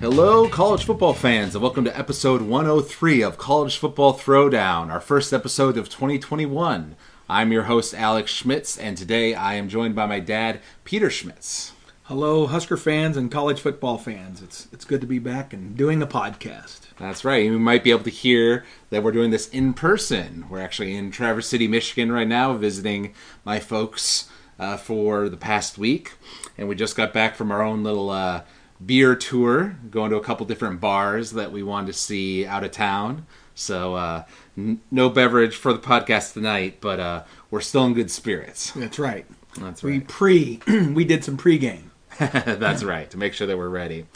Hello, college football fans, and welcome to episode 103 of College Football Throwdown, our first episode of 2021. I'm your host, Alex Schmitz, and today I am joined by my dad, Peter Schmitz. Hello, Husker fans and college football fans. It's it's good to be back and doing a podcast. That's right. You might be able to hear that we're doing this in person. We're actually in Traverse City, Michigan right now, visiting my folks uh, for the past week. And we just got back from our own little uh, beer tour, going to a couple different bars that we wanted to see out of town. So, uh, n- no beverage for the podcast tonight, but uh, we're still in good spirits. That's right. That's right. We pre we did some pregame. That's right, to make sure that we're ready.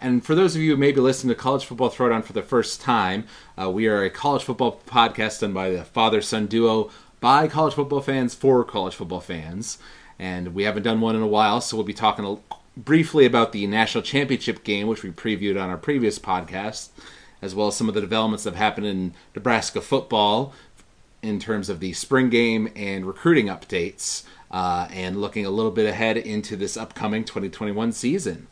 And for those of you who may be listening to College Football Throwdown for the first time, uh, we are a college football podcast done by the father son duo by college football fans for college football fans. And we haven't done one in a while, so we'll be talking briefly about the national championship game, which we previewed on our previous podcast, as well as some of the developments that have happened in Nebraska football in terms of the spring game and recruiting updates, uh, and looking a little bit ahead into this upcoming 2021 season.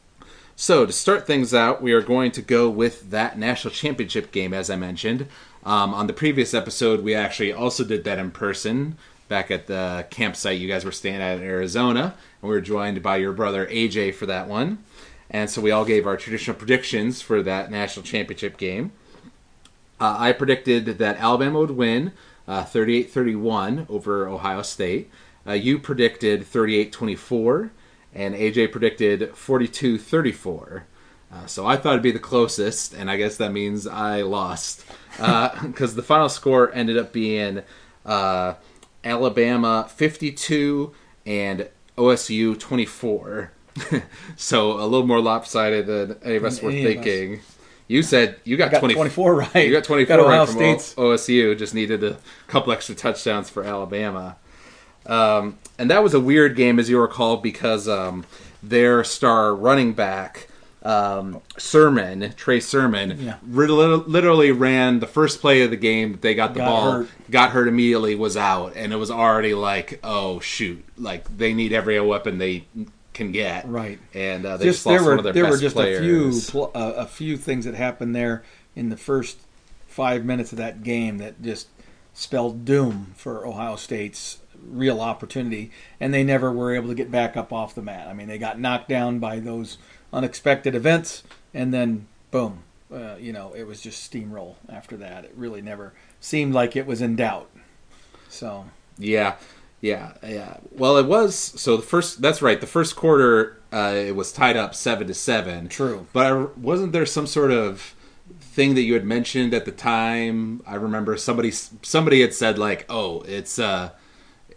So, to start things out, we are going to go with that national championship game, as I mentioned. Um, on the previous episode, we actually also did that in person back at the campsite you guys were staying at in Arizona, and we were joined by your brother AJ for that one. And so we all gave our traditional predictions for that national championship game. Uh, I predicted that Alabama would win uh, 38-31 over Ohio State. Uh, you predicted 38-24, and AJ predicted 42-34. Uh, so I thought it'd be the closest, and I guess that means I lost because the final score ended up being uh, Alabama 52 and OSU 24. so a little more lopsided than any of us were Any thinking. You said you got, Got 20 24 right. You got 24 Got right from State's. OSU. Just needed a couple extra touchdowns for Alabama. Um, and that was a weird game, as you recall, because um, their star running back, um, Sermon, Trey Sermon, Yeah. literally ran the first play of the game. They got the Got ball, hurt. got hurt immediately, was out, and it was already like, oh shoot, like they need every weapon they can get. Right. And uh, they Just just, lost there were one of their there were just players. a few pl- uh, a few things that happened there in the first five minutes of that game that just spelled doom for Ohio State's real opportunity, and they never were able to get back up off the mat. I mean, they got knocked down by those unexpected events, and then boom, uh, you know, it was just steamroll after that. It really never seemed like it was in doubt. So Yeah, yeah, yeah. Well, it was so the first. That's right. The first quarter, uh, it was tied up seven to seven. True. But wasn't there some sort of thing that you had mentioned at the time? I remember somebody somebody had said like, "Oh, it's uh,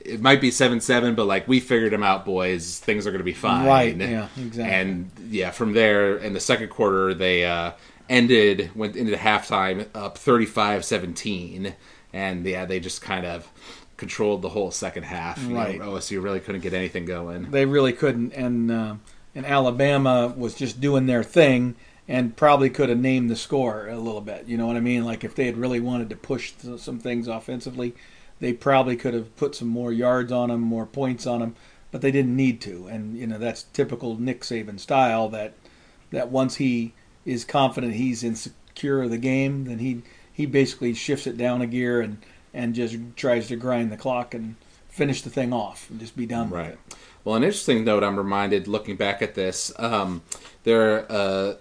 it might be seven seven, but like we figured them out, boys. Things are going to be fine." Right, yeah, exactly. And yeah, from there in the second quarter, they uh, ended went into the halftime up 35-17 and yeah, they just kind of controlled the whole second half. You know, Right. OSU really couldn't get anything going. They really couldn't, and uh, and Alabama was just doing their thing, and probably could have named the score a little bit. You know what I mean? Like if they had really wanted to push some things offensively, they probably could have put some more yards on them, more points on them, but they didn't need to. And you know that's typical Nick Saban style. That that once he is confident he's insecure of the game, then he he basically shifts it down a gear and and just tries to grind the clock and finish the thing off and just be done with Right. it. Well, an interesting note I'm reminded looking back at this, um, there uh,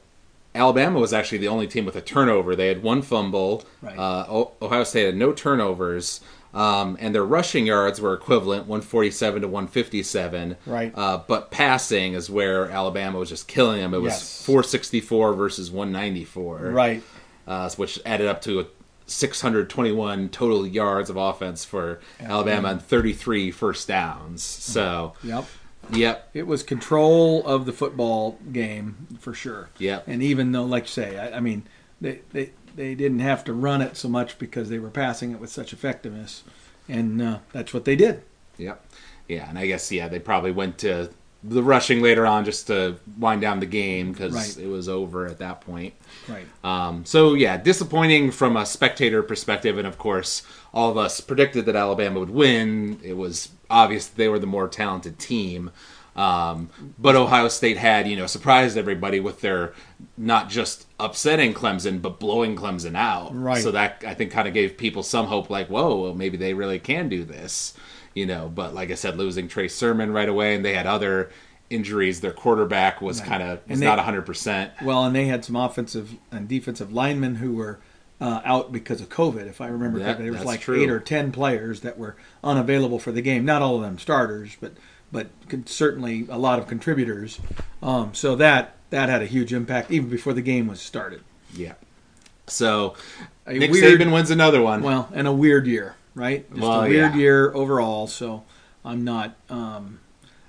Alabama was actually the only team with a turnover. They had one fumble. Right. Uh, Ohio State had no turnovers. Um, and their rushing yards were equivalent, 147 to 157. Right. Uh, but passing is where Alabama was just killing them. It was Yes. 464 versus 194. Right. uh, which added up to 621 total yards of offense for Alabama and 33 first downs. So, Yep. yep, It was control of the football game for sure. Yep. And even though, like you say, I, I mean, they, they they didn't have to run it so much because they were passing it with such effectiveness, and uh, that's what they did. yep, yeah. And I guess yeah, they probably went to the rushing later on just to wind down the game because Right. it was over at that point. Right. Um, so yeah, disappointing from a spectator perspective, and of course, all of us predicted that Alabama would win. It was obvious that they were the more talented team, um, but Ohio State had you know surprised everybody with their not just upsetting Clemson but blowing Clemson out. Right. So that I think kind of gave people some hope, like whoa, well, maybe they really can do this, you know. But like I said, losing Trey Sermon right away, and they had other injuries. Their quarterback was kind of was they- not hundred percent. Well, and they had some offensive and defensive linemen who were uh, out because of COVID. If I remember correctly, there was like true. eight or ten players that were unavailable for the game. Not all of them starters, but but certainly a lot of contributors. Um, so that that had a huge impact even before the game was started. Yeah. So A Nick weird- Saban wins another one. Well, and a weird year, right? Just Well, a weird yeah. year overall. So I'm not. Um,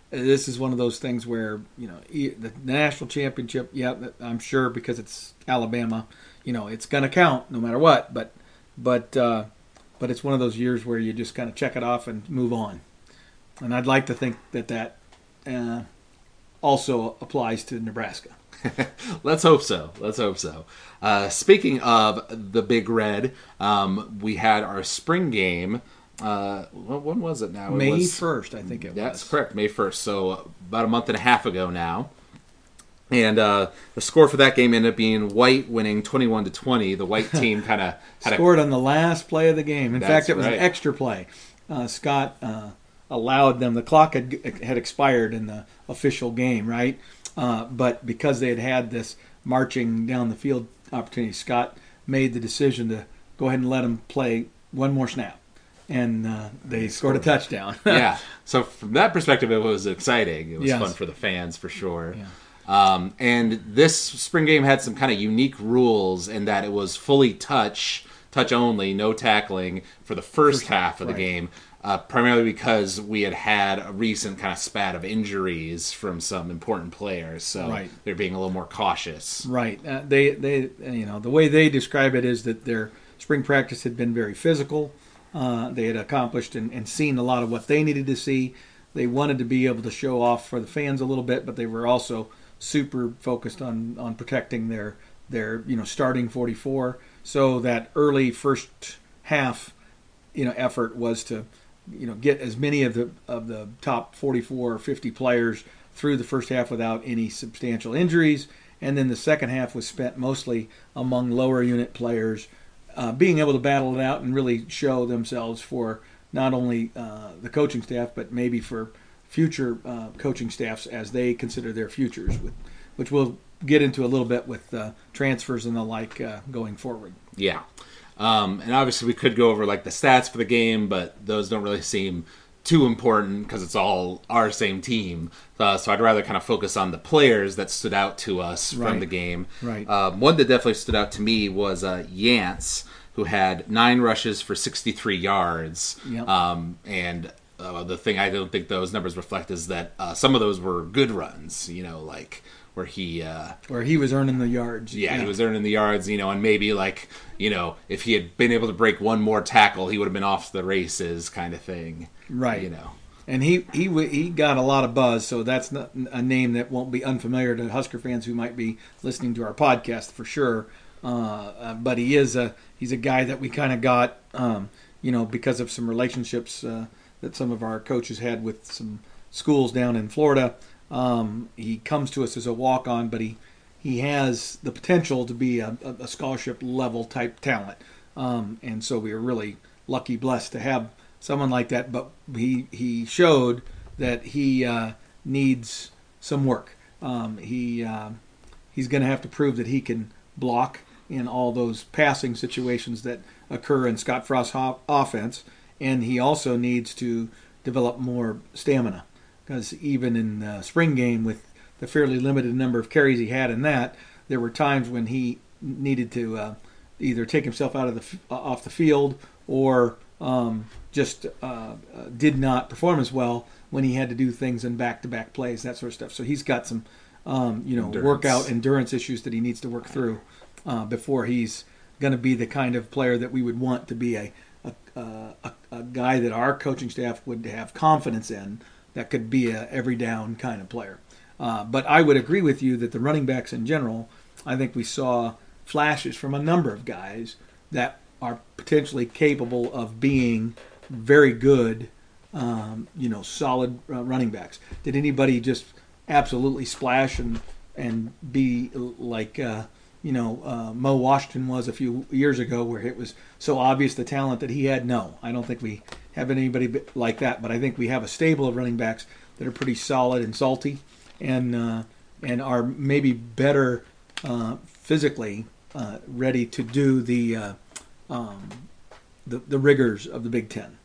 this is one of those things where you know the, the national championship. Yeah, I'm sure because it's Alabama. You know, it's going to count no matter what. But but uh, but it's one of those years where you just kind of check it off and move on. And I'd like to think that that uh, also applies to Nebraska. Let's hope so. Let's hope so. Uh, speaking of the Big Red, um, we had our spring game. Uh, when was it now? It May was- first, I think it was. That's was. correct, May 1st. So about a month and a half ago now. And uh, the score for that game ended up being White winning 21 to 20. The White team kind of had a scored on the last play of the game. In fact, it was right. an extra play. Uh, Scott uh, allowed them. The clock had had expired in the official game, right? Uh, but because they had had this marching down the field opportunity, Scott made the decision to go ahead and let them play one more snap, and uh, they scored a touchdown. yeah. So from that perspective, it was exciting. It was Yes. fun for the fans for sure. Yeah. Um, and this spring game had some kind of unique rules in that it was fully touch, touch only, no tackling for the first, First half half, of the game. Uh, primarily because we had had a recent kind of spat of injuries from some important players, so Right. they're being a little more cautious. Right. Uh, they they you know the way they describe it is that their spring practice had been very physical. Uh, they had accomplished and, and seen a lot of what they needed to see. They wanted to be able to show off for the fans a little bit, but they were also super focused on on protecting their their you know starting 44. So that early first half you know effort was to you know get as many of the of the top 44 or 50 players through the first half without any substantial injuries and then the second half was spent mostly among lower unit players uh, being able to battle it out and really show themselves for not only uh, the coaching staff but maybe for future uh, coaching staffs as they consider their futures with which we'll get into a little bit with uh, transfers and the like uh, going forward Yeah. Um, and obviously, we could go over like the stats for the game, but those don't really seem too important because it's all our same team. Uh, so I'd rather kind of focus on the players that stood out to us from the game. Right. Um, one that definitely stood out to me was uh, Yance, who had nine rushes for 63 yards. Yep. Um, and uh, the thing I don't think those numbers reflect is that uh, some of those were good runs. You know, like where he. Uh, where he was earning the yards yeah, he was earning the yards, you know, and maybe like, you know, if he had been able to break one more tackle, he would have been off the races, kind of thing. Right. You know. And he he he got a lot of buzz, so that's not a name that won't be unfamiliar to Husker fans who might be listening to our podcast for sure. Uh, uh, but he is a he's a guy that we kind of got, um, you know, because of some relationships uh, that some of our coaches had with some schools down in Florida. Um, he comes to us as a walk on, but he he has the potential to be a, a scholarship level type talent, um, and so we are really lucky, blessed to have someone like that. But he he showed that he uh, needs some work. Um, he uh, he's going to have to prove that he can block in all those passing situations that occur in Scott Frost's offense, and he also needs to develop more stamina because even in the spring game with the fairly limited number of carries he had in that, there were times when he needed to uh, either take himself out of the uh, off the field or um, just uh, uh, did not perform as well when he had to do things in back-to-back plays, that sort of stuff. So he's got some, um, you know, Endurance. workout endurance issues that he needs to work through uh, before he's going to be the kind of player that we would want to be a a, a, a guy that our coaching staff would have confidence in that could be a every down kind of player. Uh, but I would agree with you that the running backs in general, I think we saw flashes from a number of guys that are potentially capable of being very good, um, you know, solid uh, running backs. Did anybody just absolutely splash and and be like uh, you know uh, Mo Washington was a few years ago, where it was so obvious the talent that he had? No, I don't think we have anybody like that. But I think we have a stable of running backs that are pretty solid and salty, and uh, and are maybe better uh, physically uh, ready to do the, uh, um, the the rigors of the Big Ten.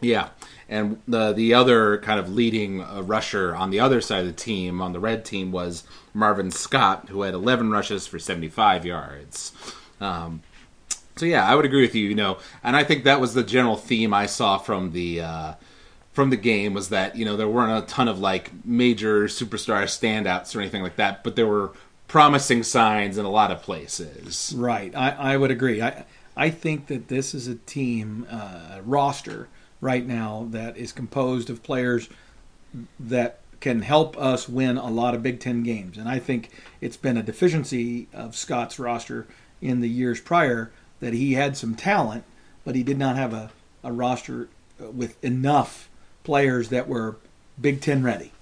Yeah, and the the other kind of leading uh, rusher on the other side of the team, on the red team, was Marvin Scott, who had 11 rushes for 75 yards. Um, so yeah, I would agree with you. You know, and I think that was the general theme I saw from the uh, from the game was that you know there weren't a ton of like major superstar standouts or anything like that, but there were promising signs in a lot of places. Right, I, I would agree. I I think that this is a team uh, roster right now that is composed of players that can help us win a lot of Big Ten games. And I think it's been a deficiency of Scott's roster in the years prior that he had some talent, but he did not have a, a roster with enough players that were Big Ten ready.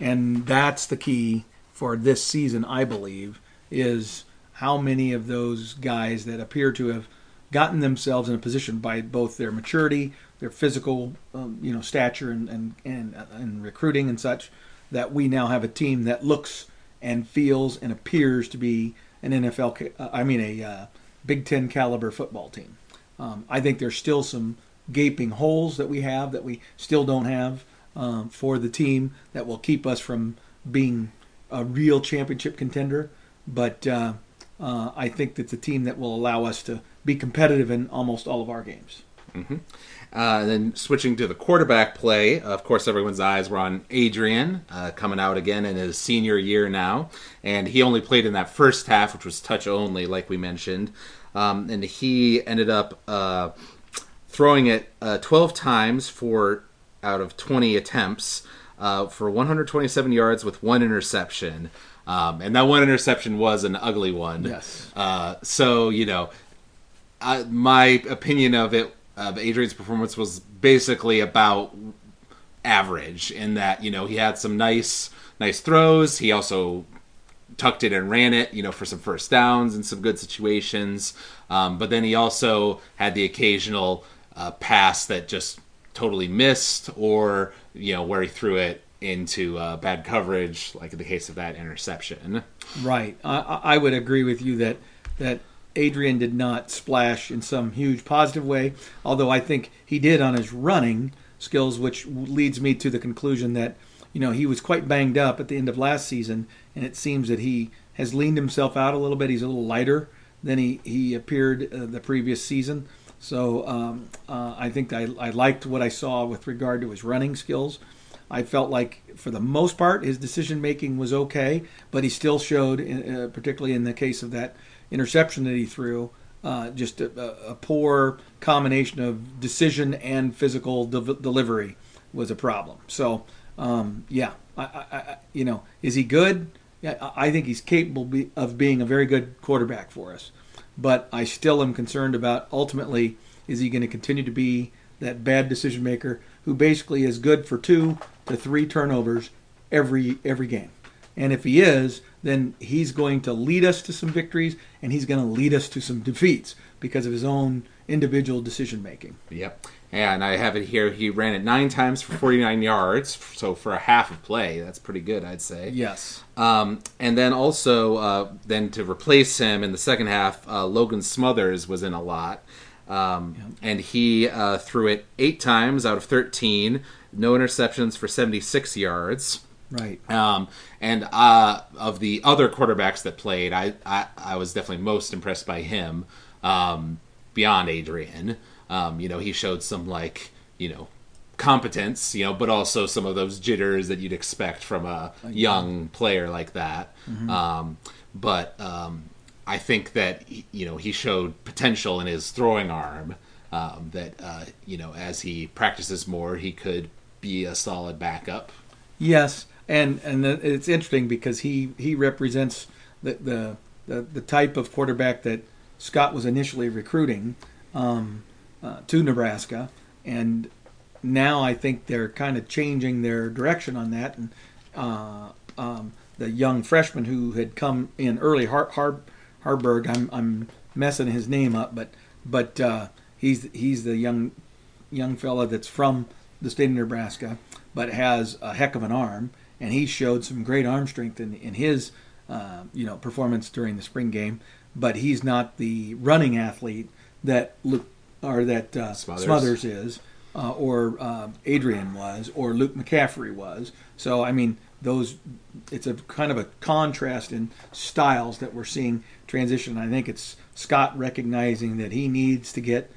And that's the key for this season, I believe, is how many of those guys that appear to have gotten themselves in a position by both their maturity, their physical, um, you know, stature and, and, and, uh, and recruiting and such, that we now have a team that looks and feels and appears to be an NFL, uh, I mean, a uh, Big Ten caliber football team. Um, I think there's still some gaping holes that we have that we still don't have um, for the team that will keep us from being a real championship contender. But uh, uh, I think that's a team that will allow us to be competitive in almost all of our games. Mm-hmm. Uh, then switching to the quarterback play, of course, everyone's eyes were on Adrian uh, coming out again in his senior year now, and he only played in that first half, which was touch only, like we mentioned, um, and he ended up uh, throwing it uh, 12 times for out of 20 attempts uh, for 127 yards with one interception. Um, and that one interception was an ugly one. Yes. Uh, so you know, my opinion of it of Adrian's performance was basically about average in that you know he had some nice nice throws. He also tucked it and ran it, you know, for some first downs and some good situations. Um, but then he also had the occasional uh, pass that just totally missed, or you know, where he threw it into uh, bad coverage, like in the case of that interception. Right. I, I would agree with you that that Adrian did not splash in some huge positive way, although I think he did on his running skills, which leads me to the conclusion that you know he was quite banged up at the end of last season, and it seems that he has leaned himself out a little bit. He's a little lighter than he he appeared uh, the previous season. So um, uh, I think I, I liked what I saw with regard to his running skills. I felt like, for the most part, his decision making was okay, but he still showed, uh, particularly in the case of that interception that he threw. Uh, just a, a, poor combination of decision and physical de- delivery was a problem. So, um, yeah, I, I, I, you know, is he good? I think he's capable of being a very good quarterback for us. But I still am concerned about ultimately, is he going to continue to be that bad decision maker who basically is good for two to three turnovers every every game? And if he is, then he's going to lead us to some victories and he's going to lead us to some defeats because of his own individual decision making. Yep. And I have it here. He ran it nine times for 49 yards. So for a half of play, that's pretty good, I'd say. Yes. Um, and then also, uh, then to replace him in the second half, uh, Logan Smothers was in a lot. Um, yep. And he uh, threw it eight times out of 13, no interceptions for 76 yards. Right. Um, and uh, of the other quarterbacks that played, I, I, I was definitely most impressed by him um, beyond Adrian. Um, you know, he showed some, like, you know, competence, you know, but also some of those jitters that you'd expect from a young player like that. Mm-hmm. Um, but um, I think that, you know, he showed potential in his throwing arm um, that, uh, you know, as he practices more, he could be a solid backup. Yes, and and it's interesting because he he represents the the the, the type of quarterback that Scott was initially recruiting um, uh, to Nebraska, and now I think they're kind of changing their direction on that. And uh, um, the young freshman who had come in early, Har- Har- Haarberg, I'm, I'm messing his name up, but but uh, he's he's the young young fella that's from the state of Nebraska, but has a heck of an arm, and he showed some great arm strength in, in his uh, you know performance during the spring game. But he's not the running athlete that Luke or that uh, Smothers. Smothers. is, uh, or uh, Adrian was, or Luke McCaffrey was. So I mean, those it's a kind of a contrast in styles that we're seeing transition. I think it's Scott recognizing that he needs to get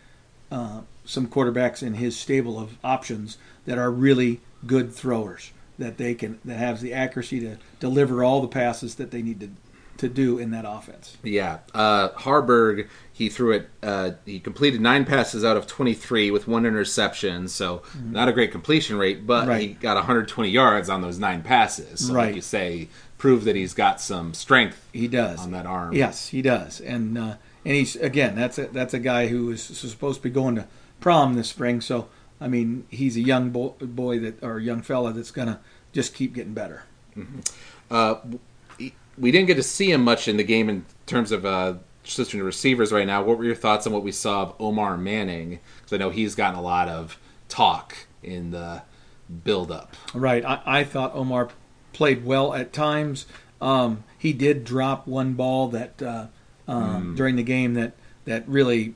uh, some quarterbacks in his stable of options that are really good throwers that they can that has the accuracy to deliver all the passes that they need to to do in that offense. Yeah, uh, Haarberg he threw it. Uh, he completed nine passes out of 23 with one interception, so mm-hmm. not a great completion rate, but right. he got 120 yards on those nine passes. So, right. like you say, prove that he's got some strength. He does on that arm. Yes, he does, and uh, and he's again that's a that's a guy who is supposed to be going to prom this spring. So I mean, he's a young boy, boy that or young fella that's gonna just keep getting better. Mm-hmm. Uh, we didn't get to see him much in the game in terms of uh, switching to receivers right now. What were your thoughts on what we saw of Omar Manning? Because I know he's gotten a lot of talk in the build-up. Right. I, I thought Omar played well at times. Um, he did drop one ball that uh, um, mm. during the game that that really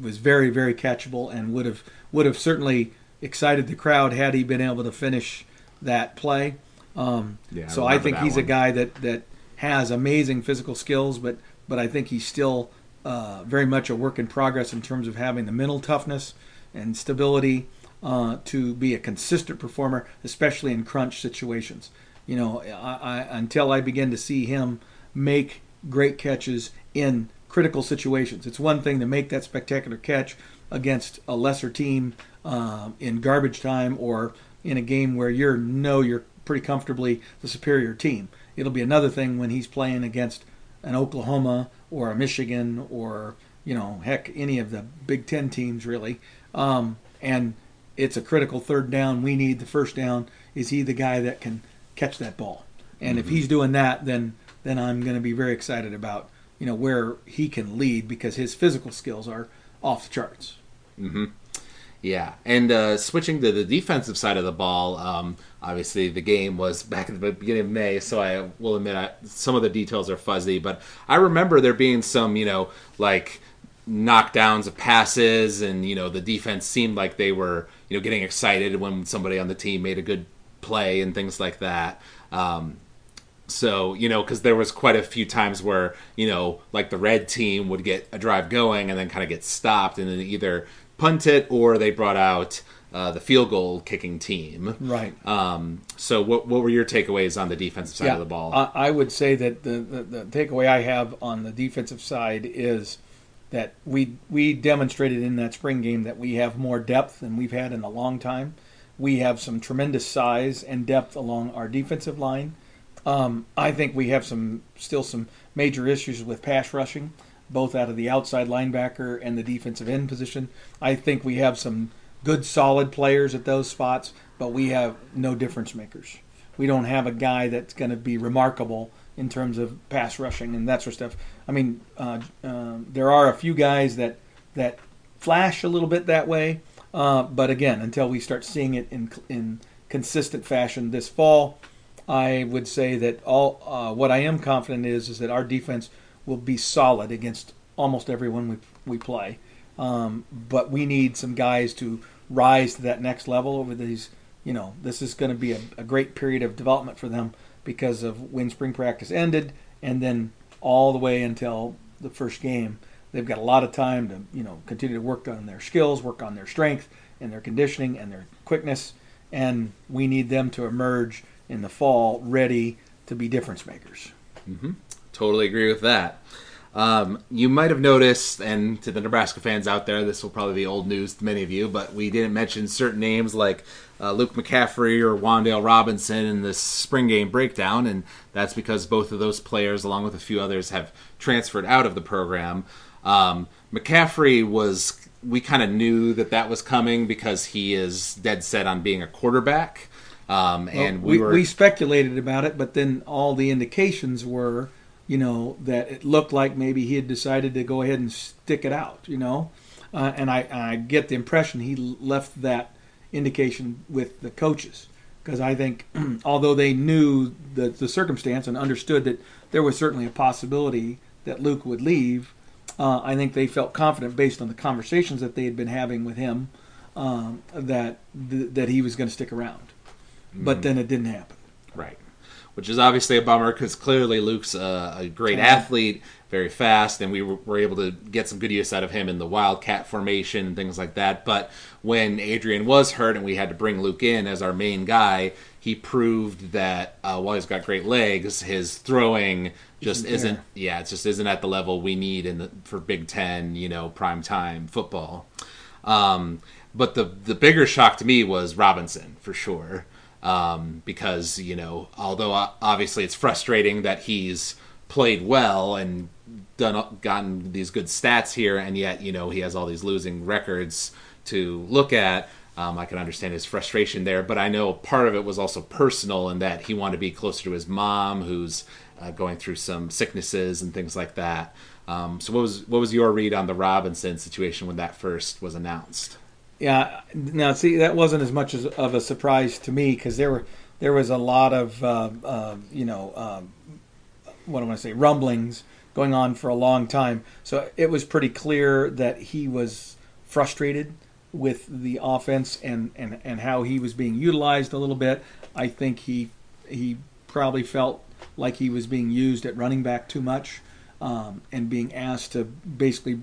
was very very catchable and would have would have certainly excited the crowd had he been able to finish that play. Um, yeah, so I, I think he's one. a guy that that has amazing physical skills, but but I think he's still uh, very much a work in progress in terms of having the mental toughness and stability uh, to be a consistent performer, especially in crunch situations. You know, I, I, until I begin to see him make great catches in critical situations. It's one thing to make that spectacular catch against a lesser team uh, in garbage time or in a game where you know you're pretty comfortably the superior team. It'll be another thing when he's playing against an Oklahoma or a Michigan or you know heck any of the Big Ten teams really. Um, and it's a critical third down. We need the first down. Is he the guy that can catch that ball? And mm-hmm. if he's doing that, then then I'm going to be very excited about you know where he can lead because his physical skills are off the charts. Mm-hmm. Yeah, and uh, switching to the defensive side of the ball, um, obviously the game was back at the beginning of May, so I will admit I, some of the details are fuzzy, but I remember there being some, you know, like knockdowns of passes, and you know the defense seemed like they were, you know, getting excited when somebody on the team made a good play and things like that. Um, so you know because there was quite a few times where you know like the red team would get a drive going and then kind of get stopped and then either punt it or they brought out uh, the field goal kicking team. Right. Um, so, what what were your takeaways on the defensive side yeah, of the ball? I, I would say that the, the, the, takeaway I have on the defensive side is that we we demonstrated in that spring game that we have more depth than we've had in a long time. We have some tremendous size and depth along our defensive line. Um, I think we have some still some major issues with pass rushing both out of the outside linebacker and the defensive end position. I think we have some good, solid players at those spots, but we have no difference makers. We don't have a guy that's going to be remarkable in terms of pass rushing and that sort of stuff. I mean, uh, uh, there are a few guys that that flash a little bit that way, uh, but again, until we start seeing it in in consistent fashion this fall, I would say that all uh, what I am confident is is that our defense will be solid against almost everyone we we play. Um, but we need some guys to rise to that next level over these. You know, this is going to be a, a great period of development for them because of when spring practice ended, and then all the way until the first game. They've got a lot of time to you know continue to work on their skills, work on their strength and their conditioning and their quickness, and we need them to emerge in the fall ready to be difference makers. Mm-hmm. Totally agree with that. Um, you might have noticed, and to the Nebraska fans out there, this will probably be old news to many of you, but we didn't mention certain names like uh, Luke McCaffrey or Wan'Dale Robinson in this spring game breakdown, and that's because both of those players, along with a few others, have transferred out of the program. Um, McCaffrey was, we kind of knew that that was coming because he is dead set on being a quarterback. Um, and well, we, we, were we speculated about it, but then all the indications were you know, that it looked like maybe he had decided to go ahead and stick it out, you know. Uh, and I, I get the impression he left that indication with the coaches because I think, although they knew the, the circumstance and understood that there was certainly a possibility that Luke would leave, uh, I think they felt confident based on the conversations that they had been having with him um, that th- that he was going to stick around. Mm-hmm. But then it didn't happen. Right which is obviously a bummer because clearly Luke's a, a great athlete, very fast, and we were, were, able to get some good use out of him in the wildcat formation and things like that. But when Adrian was hurt and we had to bring Luke in as our main guy, he proved that uh, while he's got great legs, his throwing just isn't, isn't yeah, it just isn't at the level we need in the, for Big Ten, you know, prime time football. Um, but the the bigger shock to me was Robinson for sure um, because you know although obviously it's frustrating that he's played well and done gotten these good stats here and yet you know he has all these losing records to look at um, I can understand his frustration there, but I know part of it was also personal in that he wanted to be closer to his mom, who's uh, going through some sicknesses and things like that. Um, so, what was what was your read on the Robinson situation when that first was announced? Yeah. Now, see, that wasn't as much as, of a surprise to me because there were there was a lot of uh, uh, you know um, what do I want to say rumblings going on for a long time. So it was pretty clear that he was frustrated with the offense and, and, and how he was being utilized a little bit. I think he he probably felt like he was being used at running back too much um, and being asked to basically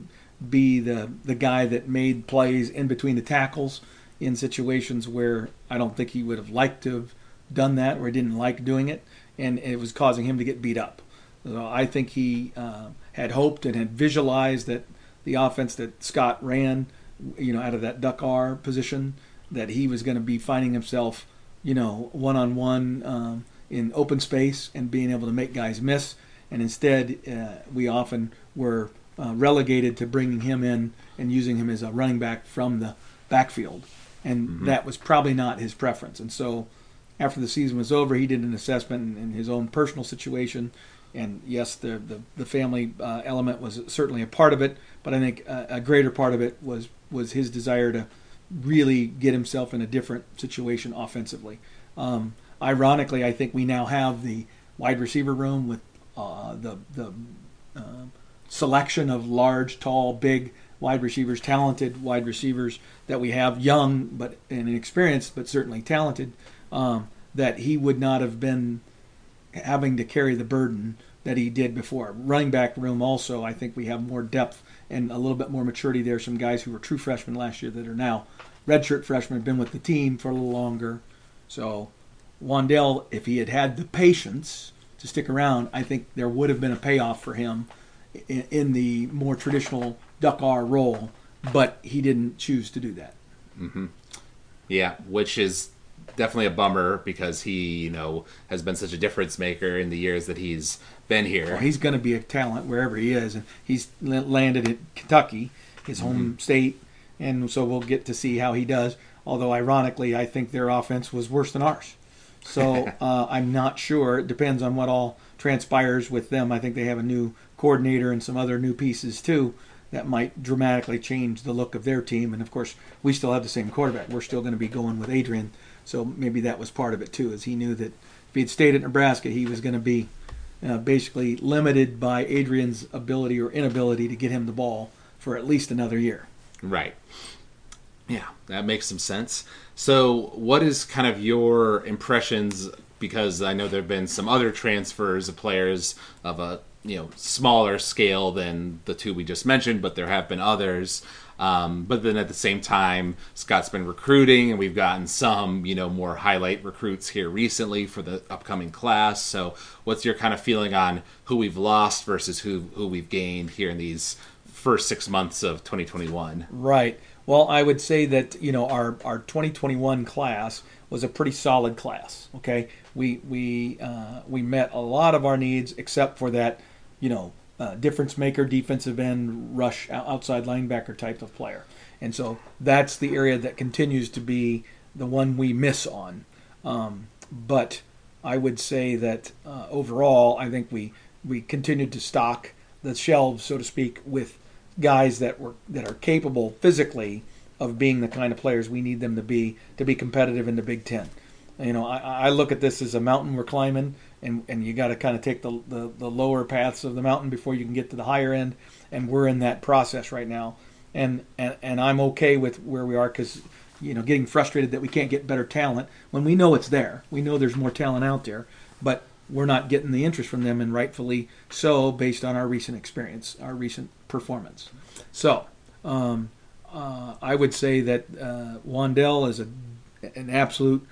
be the the guy that made plays in between the tackles in situations where I don't think he would have liked to have done that or he didn't like doing it, and it was causing him to get beat up. So I think he uh, had hoped and had visualized that the offense that Scott ran, you know, out of that duck R position, that he was going to be finding himself, you know, one on one in open space and being able to make guys miss. And instead, uh, we often were uh, relegated to bringing him in and using him as a running back from the backfield, and mm-hmm. that was probably not his preference. And so, after the season was over, he did an assessment in, in his own personal situation, and yes, the the, the family uh, element was certainly a part of it, but I think a, a greater part of it was was his desire to really get himself in a different situation offensively. Um, ironically, I think we now have the wide receiver room with uh, the the uh, selection of large, tall, big wide receivers, talented wide receivers that we have, young but inexperienced, but certainly talented, um, that he would not have been having to carry the burden that he did before. Running back room also, I think we have more depth and a little bit more maturity there. Some guys who were true freshmen last year that are now redshirt freshmen, been with the team for a little longer. So Wan'Dale, if he had had the patience to stick around, I think there would have been a payoff for him in, in the more traditional Duck R role, but he didn't choose to do that. Mm-hmm. Yeah, which is definitely a bummer because he, you know, has been such a difference maker in the years that he's been here. Well, he's going to be a talent wherever he is, and he's landed in Kentucky, his mm-hmm. home state, and so we'll get to see how he does. Although, ironically, I think their offense was worse than ours. So uh, I'm not sure. It depends on what all transpires with them. I think they have a new coordinator and some other new pieces too that might dramatically change the look of their team. And of course, we still have the same quarterback. We're still going to be going with Adrian, so maybe that was part of it too, as he knew that if he had stayed at Nebraska, he was going to be uh, basically limited by Adrian's ability or inability to get him the ball for at least another year. Right. Yeah, that makes some sense. So, what is kind of your impressions? Because I know there have been some other transfers of players of a you know smaller scale than the two we just mentioned, but there have been others. Um, but then at the same time, Scott's been recruiting, and we've gotten some, you know, more highlight recruits here recently for the upcoming class. So, what's your kind of feeling on who we've lost versus who who we've gained here in these first six months of 2021? Right. Well, I would say that you know our our 2021 class was a pretty solid class. Okay, we we uh, we met a lot of our needs except for that, you know, uh, difference maker, defensive end, rush, outside linebacker type of player. And so that's the area that continues to be the one we miss on. Um, but I would say that uh, overall, I think we we continued to stock the shelves, so to speak, with guys that were that are capable physically of being the kind of players we need them to be to be competitive in the Big Ten. You know, I, I look at this as a mountain we're climbing, and, and you got to kind of take the, the, the lower paths of the mountain before you can get to the higher end, and we're in that process right now. And and, and I'm okay with where we are because you know getting frustrated that we can't get better talent when we know it's there. We know there's more talent out there, but we're not getting the interest from them, and rightfully so, based on our recent experience, our recent performance. So, um, uh, I would say that uh, Wan'Dale is a, an absolute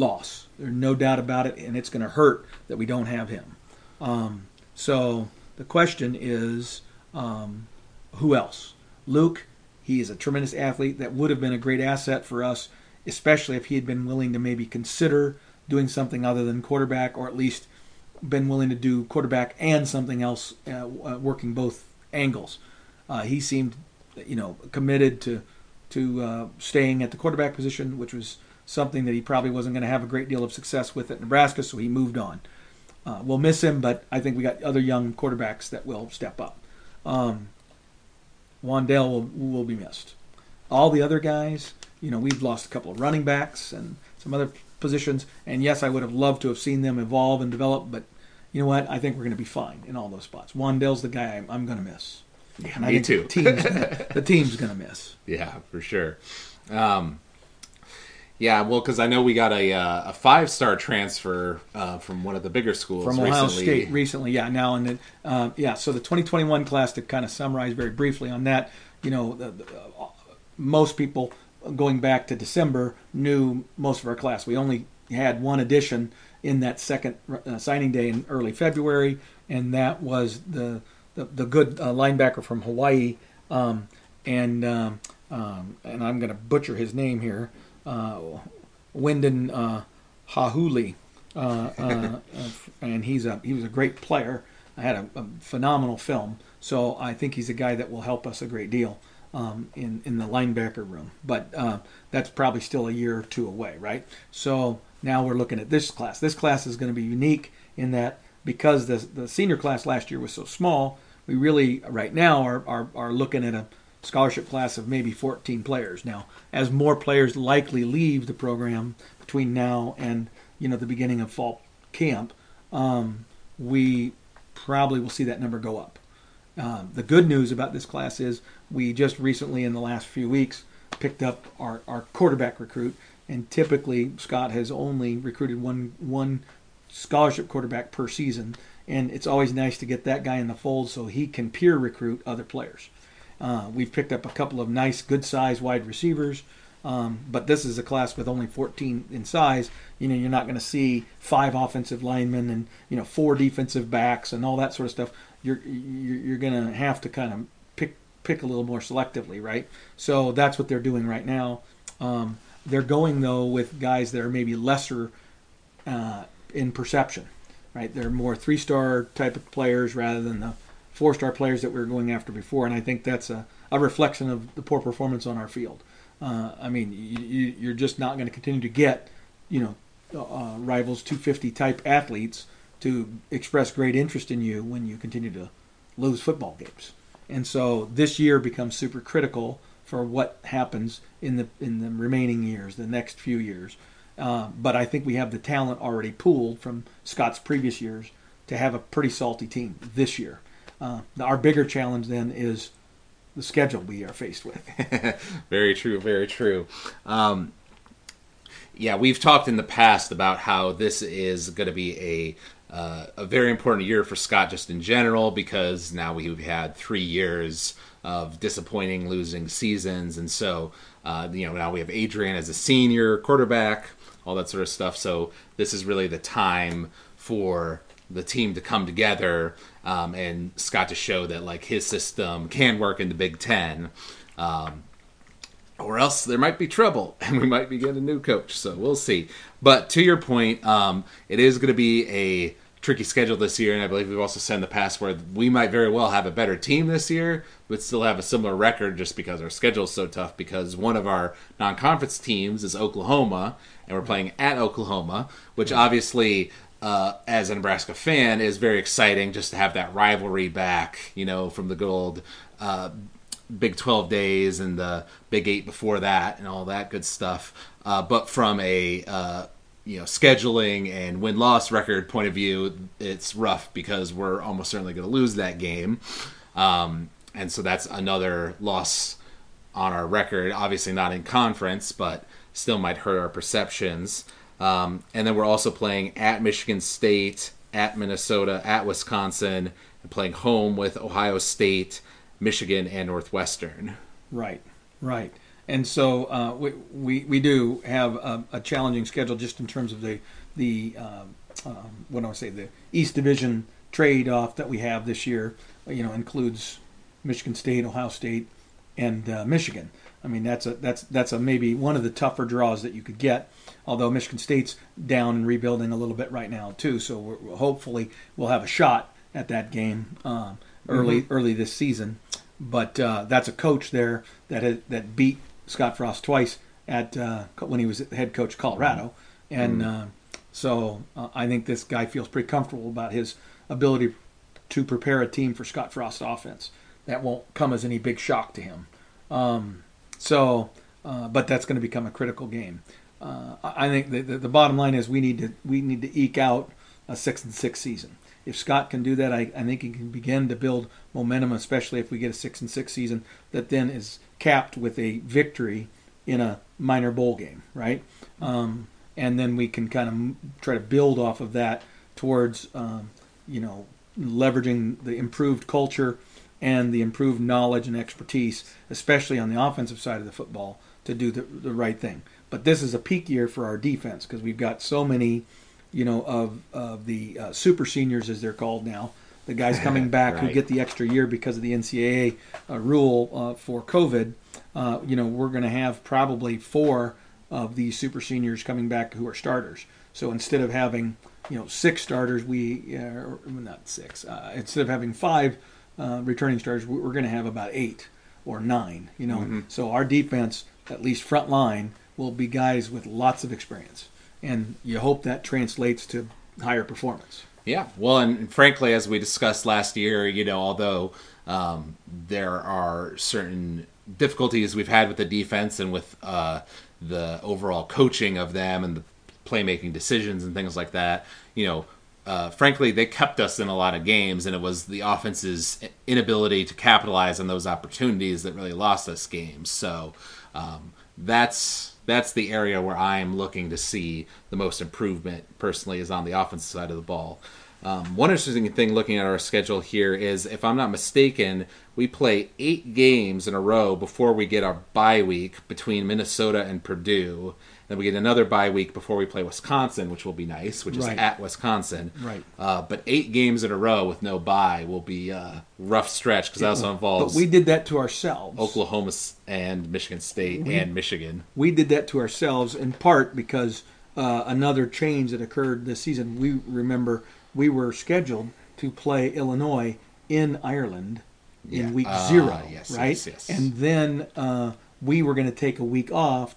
loss. There's no doubt about it, and it's going to hurt that we don't have him. Um, so the question is, um, who else? Luke, he is a tremendous athlete that would have been a great asset for us, especially if he had been willing to maybe consider doing something other than quarterback, or at least been willing to do quarterback and something else, uh, uh working both angles. Uh, he seemed, you know, committed to to uh, staying at the quarterback position, which was something that he probably wasn't going to have a great deal of success with at Nebraska, so he moved on. Uh, we'll miss him, but I think we got other young quarterbacks that will step up. Um, Wan'Dale will, will be missed. All the other guys, you know, we've lost a couple of running backs and some other positions, and yes, I would have loved to have seen them evolve and develop, but you know what? I think we're going to be fine in all those spots. Wan'Dale's the guy I'm, I'm going to miss. Yeah, and me too. The team's, the team's going to miss. Yeah, for sure. Um, yeah, well, because I know we got a uh, a five star transfer uh, from one of the bigger schools from Ohio recently. State recently. Yeah, now and then. Uh, yeah, so the 2021 class to kind of summarize very briefly on that. You know, the, the, uh, most people going back to December knew most of our class. We only had one addition in that second uh, signing day in early February, and that was the the, the good uh, linebacker from Hawaii. Um, and um, um, and I'm going to butcher his name here uh, Wynden uh, Ho'ohuli, uh, uh, and he's a he was a great player. I had a, a, phenomenal film, so I think he's a guy that will help us a great deal um, in in the linebacker room. But uh, that's probably still a year or two away, right? So now we're looking at this class. This class is going to be unique in that because the the senior class last year was so small, we really right now are are, are looking at a scholarship class of maybe 14 players. Now, as more players likely leave the program between now and you know the beginning of fall camp, um, we probably will see that number go up. Um, the good news about this class is we just recently, in the last few weeks, picked up our, our quarterback recruit, and typically Scott has only recruited one one scholarship quarterback per season, and it's always nice to get that guy in the fold so he can peer recruit other players. Uh, we've picked up a couple of nice, good size wide receivers. Um, but this is a class with only 14 in size. You know, you're not going to see five offensive linemen and you know four defensive backs and all that sort of stuff. You're you're, going to have to kind of pick pick a little more selectively, right? So that's what they're doing right now. Um, they're going though with guys that are maybe lesser uh, in perception, right? They're more three star type of players rather than the four star players that we were going after before, and I think that's a, a reflection of the poor performance on our field. Uh, I mean, you, you're just not going to continue to get, you know, uh, rivals 250 type athletes to express great interest in you when you continue to lose football games. And so this year becomes super critical for what happens in the in the remaining years, the next few years. Uh, but I think we have the talent already pooled from Scott's previous years to have a pretty salty team this year. Uh, our bigger challenge then is the schedule we are faced with. very true, very true. Um, yeah, we've talked in the past about how this is going to be a uh, a very important year for Scott just in general because now we've had three years of disappointing losing seasons, and so uh, you know now we have Adrian as a senior quarterback, all that sort of stuff. So this is really the time for the team to come together um, and Scott to show that like his system can work in the Big Ten. Um, or else there might be trouble and we might be getting a new coach. So we'll see. But to your point, um, it is going to be a tricky schedule this year, and I believe we've also said in the past where we might very well have a better team this year, but still have a similar record just because our schedule is so tough. Because one of our non-conference teams is Oklahoma, and we're playing at Oklahoma, which obviously. Uh, as a Nebraska fan, is very exciting just to have that rivalry back, you know, from the good old uh, Big 12 days and the Big 8 before that and all that good stuff. Uh, but from a uh, you know scheduling and win loss record point of view, it's rough because we're almost certainly going to lose that game, um, and so that's another loss on our record. Obviously not in conference, but still might hurt our perceptions. Um, and then we're also playing at Michigan State, at Minnesota, at Wisconsin, and playing home with Ohio State, Michigan, and Northwestern. Right, right. And so uh, we, we, we do have a, a, challenging schedule just in terms of the the um, um, what do I say the East Division trade off that we have this year. You know, includes Michigan State, Ohio State, and uh, Michigan. I mean, that's a that's that's a maybe one of the tougher draws that you could get. Although Michigan State's down and rebuilding a little bit right now too, so we're, hopefully we'll have a shot at that game um, early mm-hmm. early this season. But uh, that's a coach there that has, that beat Scott Frost twice at uh, when he was head coach Colorado, and mm. uh, so uh, I think this guy feels pretty comfortable about his ability to prepare a team for Scott Frost's offense. That won't come as any big shock to him. Um, so, uh, but that's going to become a critical game. Uh, I think the, the, the bottom line is we need to we need to eke out a six and six season. If Scott can do that, I, I think he can begin to build momentum, especially if we get a six and six season that then is capped with a victory in a minor bowl game, right? Um, and then we can kind of try to build off of that towards, um, you know, leveraging the improved culture and the improved knowledge and expertise, especially on the offensive side of the football, to do the, the right thing. But this is a peak year for our defense because we've got so many, you know, of, of the uh, super seniors, as they're called now, the guys coming back right. who get the extra year because of the NCAA uh, rule uh, for COVID. Uh, you know, we're going to have probably four of these super seniors coming back who are starters. So instead of having you know six starters, we uh, not six. Uh, instead of having five uh, returning starters, we're going to have about eight or nine. You know, mm-hmm. so our defense, at least front line, will be guys with lots of experience, and you hope that translates to higher performance. Yeah, well, and frankly, as we discussed last year, you know, although um, there are certain difficulties we've had with the defense and with uh, the overall coaching of them and the playmaking decisions and things like that, you know, uh, frankly, they kept us in a lot of games, and it was the offense's inability to capitalize on those opportunities that really lost us games. So um, that's that's the area where I am looking to see the most improvement personally is on the offensive side of the ball. Um, one interesting thing looking at our schedule here is, if I'm not mistaken, we play eight games in a row before we get our bye week between Minnesota and Purdue. Then we get another bye week before we play Wisconsin, which will be nice, which is at Wisconsin. Right. Uh, but eight games in a row with no bye will be a rough stretch because that also involves. But we did that to ourselves. Oklahoma and Michigan State we, and Michigan. We did that to ourselves in part because uh, another change that occurred this season. We remember we were scheduled to play Illinois in Ireland in yeah. week uh, zero, yes, right? Yes, yes. And then uh, we were going to take a week off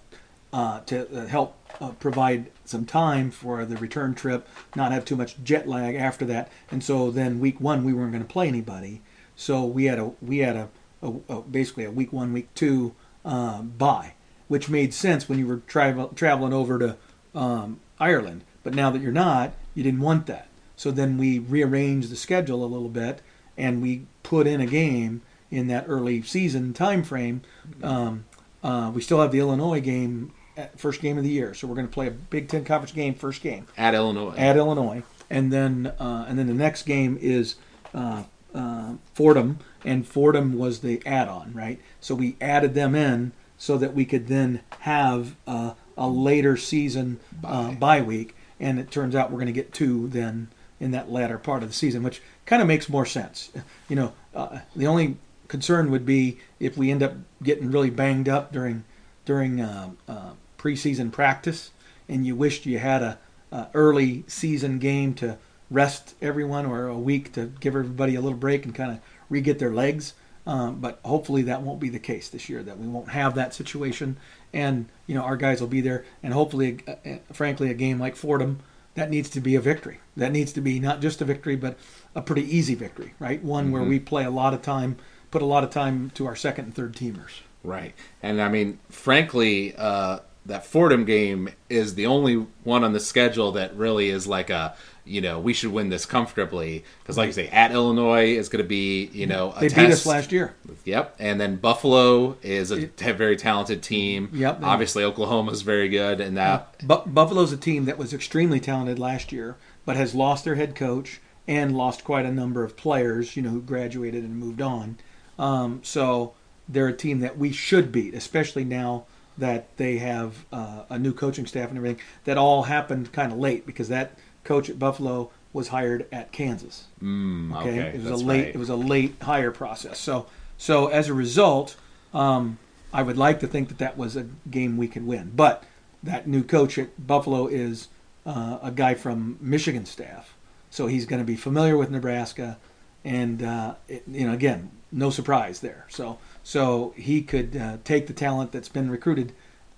uh, to uh, help uh, provide some time for the return trip, not have too much jet lag after that. And so then week one we weren't going to play anybody, so we had a we had a, a, a basically a week one week two uh, bye, which made sense when you were travel, traveling over to um, Ireland. But now that you're not, you didn't want that. So then we rearranged the schedule a little bit, and we put in a game in that early season time frame. Um, uh, we still have the Illinois game first game of the year. So we're going to play a Big Ten conference game, first game at Illinois. At Illinois, and then uh, and then the next game is uh, uh, Fordham, and Fordham was the add-on, right? So we added them in so that we could then have uh, a later season uh, Bye. bye week, and it turns out we're going to get two then in that latter part of the season, which kind of makes more sense. You know, uh, the only concern would be if we end up getting really banged up during during uh, uh, preseason practice, and you wished you had a, a early season game to rest everyone, or a week to give everybody a little break and kind of re-get their legs. Um, but hopefully that won't be the case this year. That we won't have that situation, and you know our guys will be there. And hopefully, uh, uh, frankly, a game like Fordham that needs to be a victory. That needs to be not just a victory, but a pretty easy victory, right? One where Mhm. we play a lot of time, put a lot of time to our second and third teamers. Right. And I mean, frankly, uh, that Fordham game is the only one on the schedule that really is like a, you know, we should win this comfortably. Because, like you say, at Illinois is going to be, you know, a They test. beat us last year. Yep. And then Buffalo is a t- very talented team. Yep. Obviously, Oklahoma's very good. And that, Bu- Buffalo's a team that was extremely talented last year, but has lost their head coach and lost quite a number of players, you know, who graduated and moved on. Um, so they're a team that we should beat, especially now that they have uh, a new coaching staff and everything. That all happened kind of late because that coach at Buffalo was hired at Kansas. mm, okay, it was that's a late right. it was a late hire process. So so as a result, um, I would like to think that that was a game we could win. But that new coach at Buffalo is uh, a guy from Michigan staff, so he's going to be familiar with Nebraska, and uh, it, you know again, no surprise there. So so he could uh, take the talent that's been recruited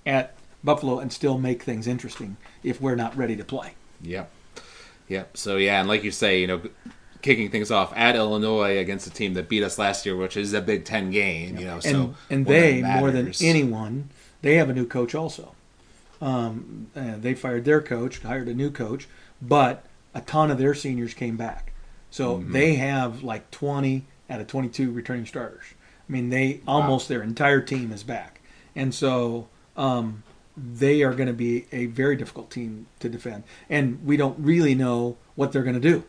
at Buffalo and still make things interesting if we're not ready to play. Yep. Yep. So yeah, and like you say, you know, kicking things off at Illinois against a team that beat us last year, which is a Big Ten game. You know, and so and they more than anyone, they have a new coach also. Um, uh, they fired their coach, hired a new coach, but a ton of their seniors came back, so Mm-hmm. they have like twenty out of twenty-two returning starters. I mean, they almost their entire team is back, and so um, they are going to be a very difficult team to defend. And we don't really know what they're going to do,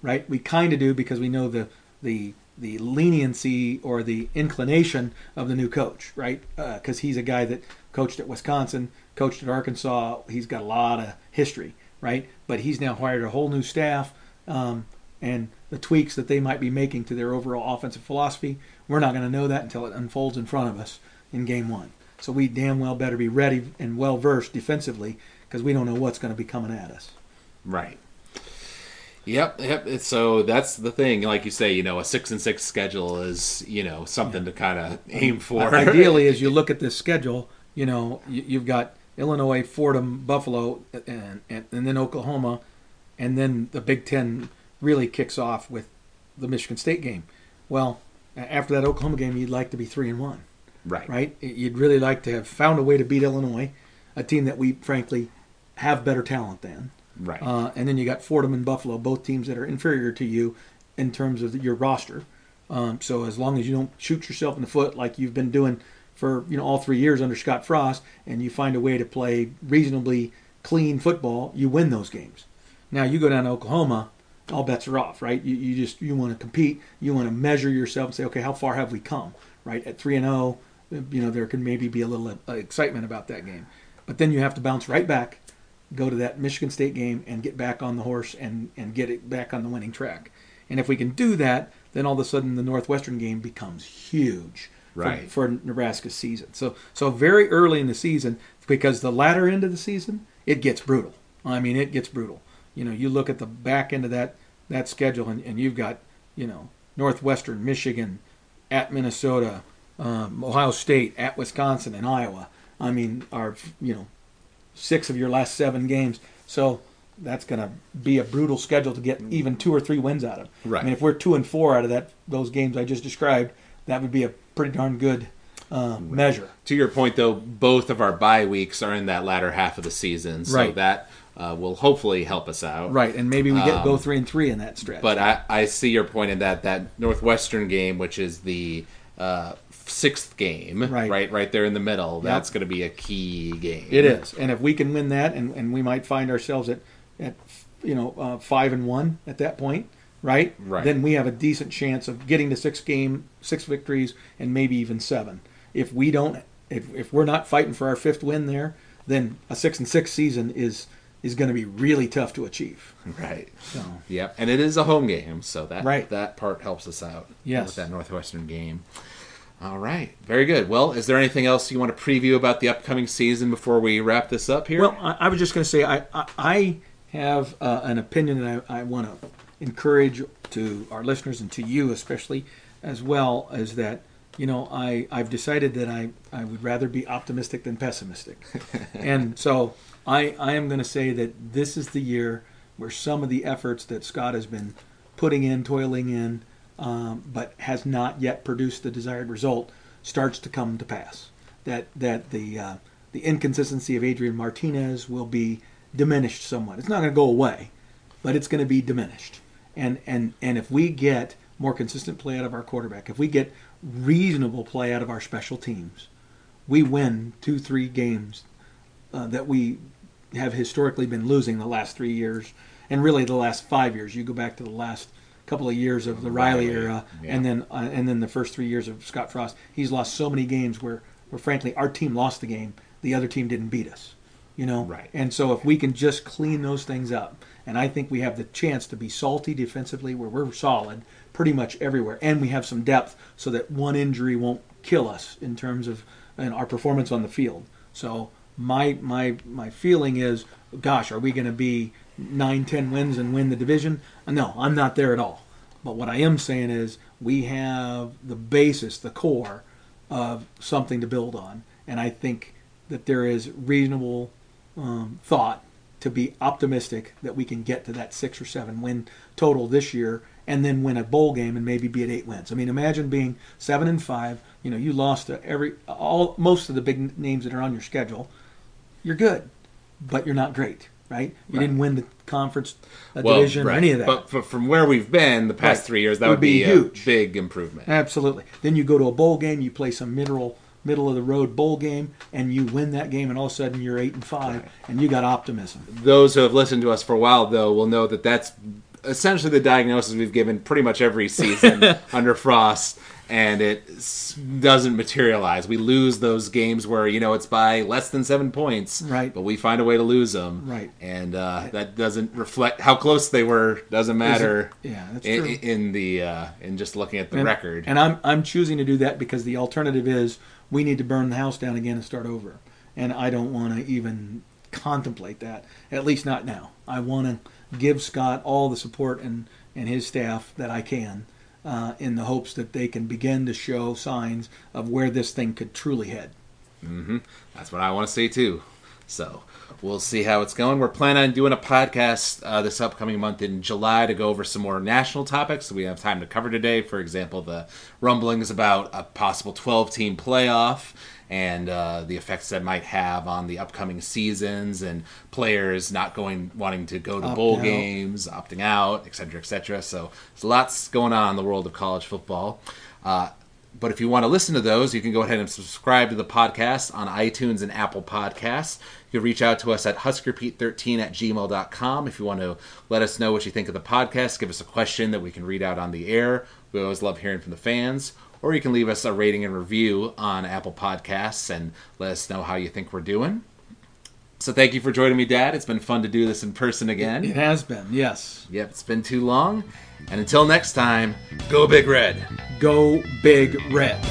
right? We kind of do because we know the the the leniency or the inclination of the new coach, right? Because he's a guy that coached at Wisconsin, coached at Arkansas. He's got a lot of history, right? But he's now hired a whole new staff, um, and the tweaks that they might be making to their overall offensive philosophy, we're not going to know that until it unfolds in front of us in game one. So we damn well better be ready and well versed defensively because we don't know what's going to be coming at us. Right. Yep, yep. So that's the thing. Like you say, you know, a six and six schedule is, you know, something to kind of aim for. Ideally, as you look at this schedule, you know you, you've got Illinois, Fordham, Buffalo, and, and and then Oklahoma, and then the Big Ten really kicks off with the Michigan State game. Well, after that Oklahoma game, you'd like to be three and one, right. right? You'd really like to have found a way to beat Illinois, a team that we frankly have better talent than. Right. Uh, and then you got Fordham and Buffalo, both teams that are inferior to you in terms of your roster. Um, so as long as you don't shoot yourself in the foot like you've been doing for you know all three years under Scott Frost, and you find a way to play reasonably clean football, you win those games. Now you go down to Oklahoma, all bets are off, right? You, you just you want to compete, you want to measure yourself and say, okay, how far have we come? Right at three and zero, you know there can maybe be a little uh, excitement about that game, but then you have to bounce right back go to that Michigan State game and get back on the horse and, and get it back on the winning track. And if we can do that, then all of a sudden the Northwestern game becomes huge for, Right. for Nebraska's season. So so very early in the season, because the latter end of the season, it gets brutal. I mean, it gets brutal. You know, you look at the back end of that that schedule, and, and you've got you know Northwestern, Michigan, at Minnesota, um, Ohio State, at Wisconsin, and Iowa. I mean, are you know six of your last seven games. So that's going to be a brutal schedule to get even two or three wins out of. Right. I mean, if we're two and four out of that those games I just described, that would be a pretty darn good uh, measure. to your point, though, both of our bye weeks are in that latter half of the season, so Right. that uh, will hopefully help us out. Right, and maybe we get go Um, three and three in that stretch. But I, I see your point in that that Northwestern game, which is the uh, sixth game, Right. right, right there in the middle. That's going to be a key game. it is, and if we can win that, and, and we might find ourselves at at you know, uh, five and one at that point, right? Right. Then we have a decent chance of getting to six game, six victories, and maybe even seven. If we don't, if, if we're not fighting for our fifth win there, then a six and six season is is going to be really tough to achieve. Right. So Yep. And it is a home game, so that Right. that part helps us out Yes. with that Northwestern game. All right. Very good. Well, is there anything else you want to preview about the upcoming season before we wrap this up here? Well, I, I was just going to say I I, I have uh, an opinion that I, I want to encourage to our listeners and to you especially as well as that you know I I've decided that I I would rather be optimistic than pessimistic, and so I I am going to say that this is the year where some of the efforts that Scott has been putting in, toiling in, um, but has not yet produced the desired result, starts to come to pass. That that the uh, the inconsistency of Adrian Martinez will be diminished somewhat. It's not going to go away, but it's going to be diminished. And and and if we get more consistent play out of our quarterback, if we get reasonable play out of our special teams, we win two three games uh, that we have historically been losing the last three years, and really the last five years. You go back to the last couple of years of the Riley, Riley, era, yeah. and then uh, and then the first three years of Scott Frost. He's lost so many games where, where frankly our team lost the game, the other team didn't beat us. You know, Right. And so if we can just clean those things up, and I think we have the chance to be salty defensively, where we're solid pretty much everywhere, and we have some depth, so that one injury won't kill us in terms of and our performance on the field. So my my my feeling is, gosh, are we going to be nine, ten wins and win the division? No, I'm not there at all. But what I am saying is we have the basis, the core of something to build on, and I think that there is reasonable um, thought to be optimistic that we can get to that six or seven win total this year and then win a bowl game and maybe be at eight wins. I mean, imagine being seven and five. You know, you lost every all most of the big names that are on your schedule. You're good, but you're not great, right? You Right. didn't win the conference uh, Well, division or right. any of that. But f- from where we've been the past Right. three years, that would would be be, huge. a big improvement. Absolutely. Then you go to a bowl game, you play some middle middle of the road bowl game, and you win that game, and all of a sudden you're eight and five, and you got optimism. Those who have listened to us for a while, though, will know that that's essentially the diagnosis we've given pretty much every season under Frost, and it doesn't materialize. We lose those games where you know it's by less than seven points, Right. But we find a way to lose them, Right. And uh, that doesn't reflect how close they were. Doesn't matter. Yeah, that's in, true. in the uh, in just looking at the and, record. And I'm I'm choosing to do that because the alternative is we need to burn the house down again and start over. And I don't want to even contemplate that. At least not now. I want to give Scott all the support and and his staff that I can. Uh, in the hopes that they can begin to show signs of where this thing could truly head. That's what I want to see too. So we'll see how it's going. We're planning on doing a podcast uh, this upcoming month in July to go over some more national topics that we have time to cover today. For example, the rumblings about a possible 12 team playoff and uh, the effects that might have on the upcoming seasons and players not going wanting to go to Opt bowl out. games, opting out, et cetera, et cetera. So there's lots going on in the world of college football. Uh, but if you want to listen to those, you can go ahead and subscribe to the podcast on iTunes and Apple Podcasts. You can reach out to us at huskerpete13 at gmail.com if you want to let us know what you think of the podcast. Give us a question that we can read out on the air. We always love hearing from the fans. Or you can leave us a rating and review on Apple Podcasts and let us know how you think we're doing. So thank you for joining me, Dad. It's been fun to do this in person again. It has been, yes. Yep, it's been too long. And until next time, go Big Red. Go big red.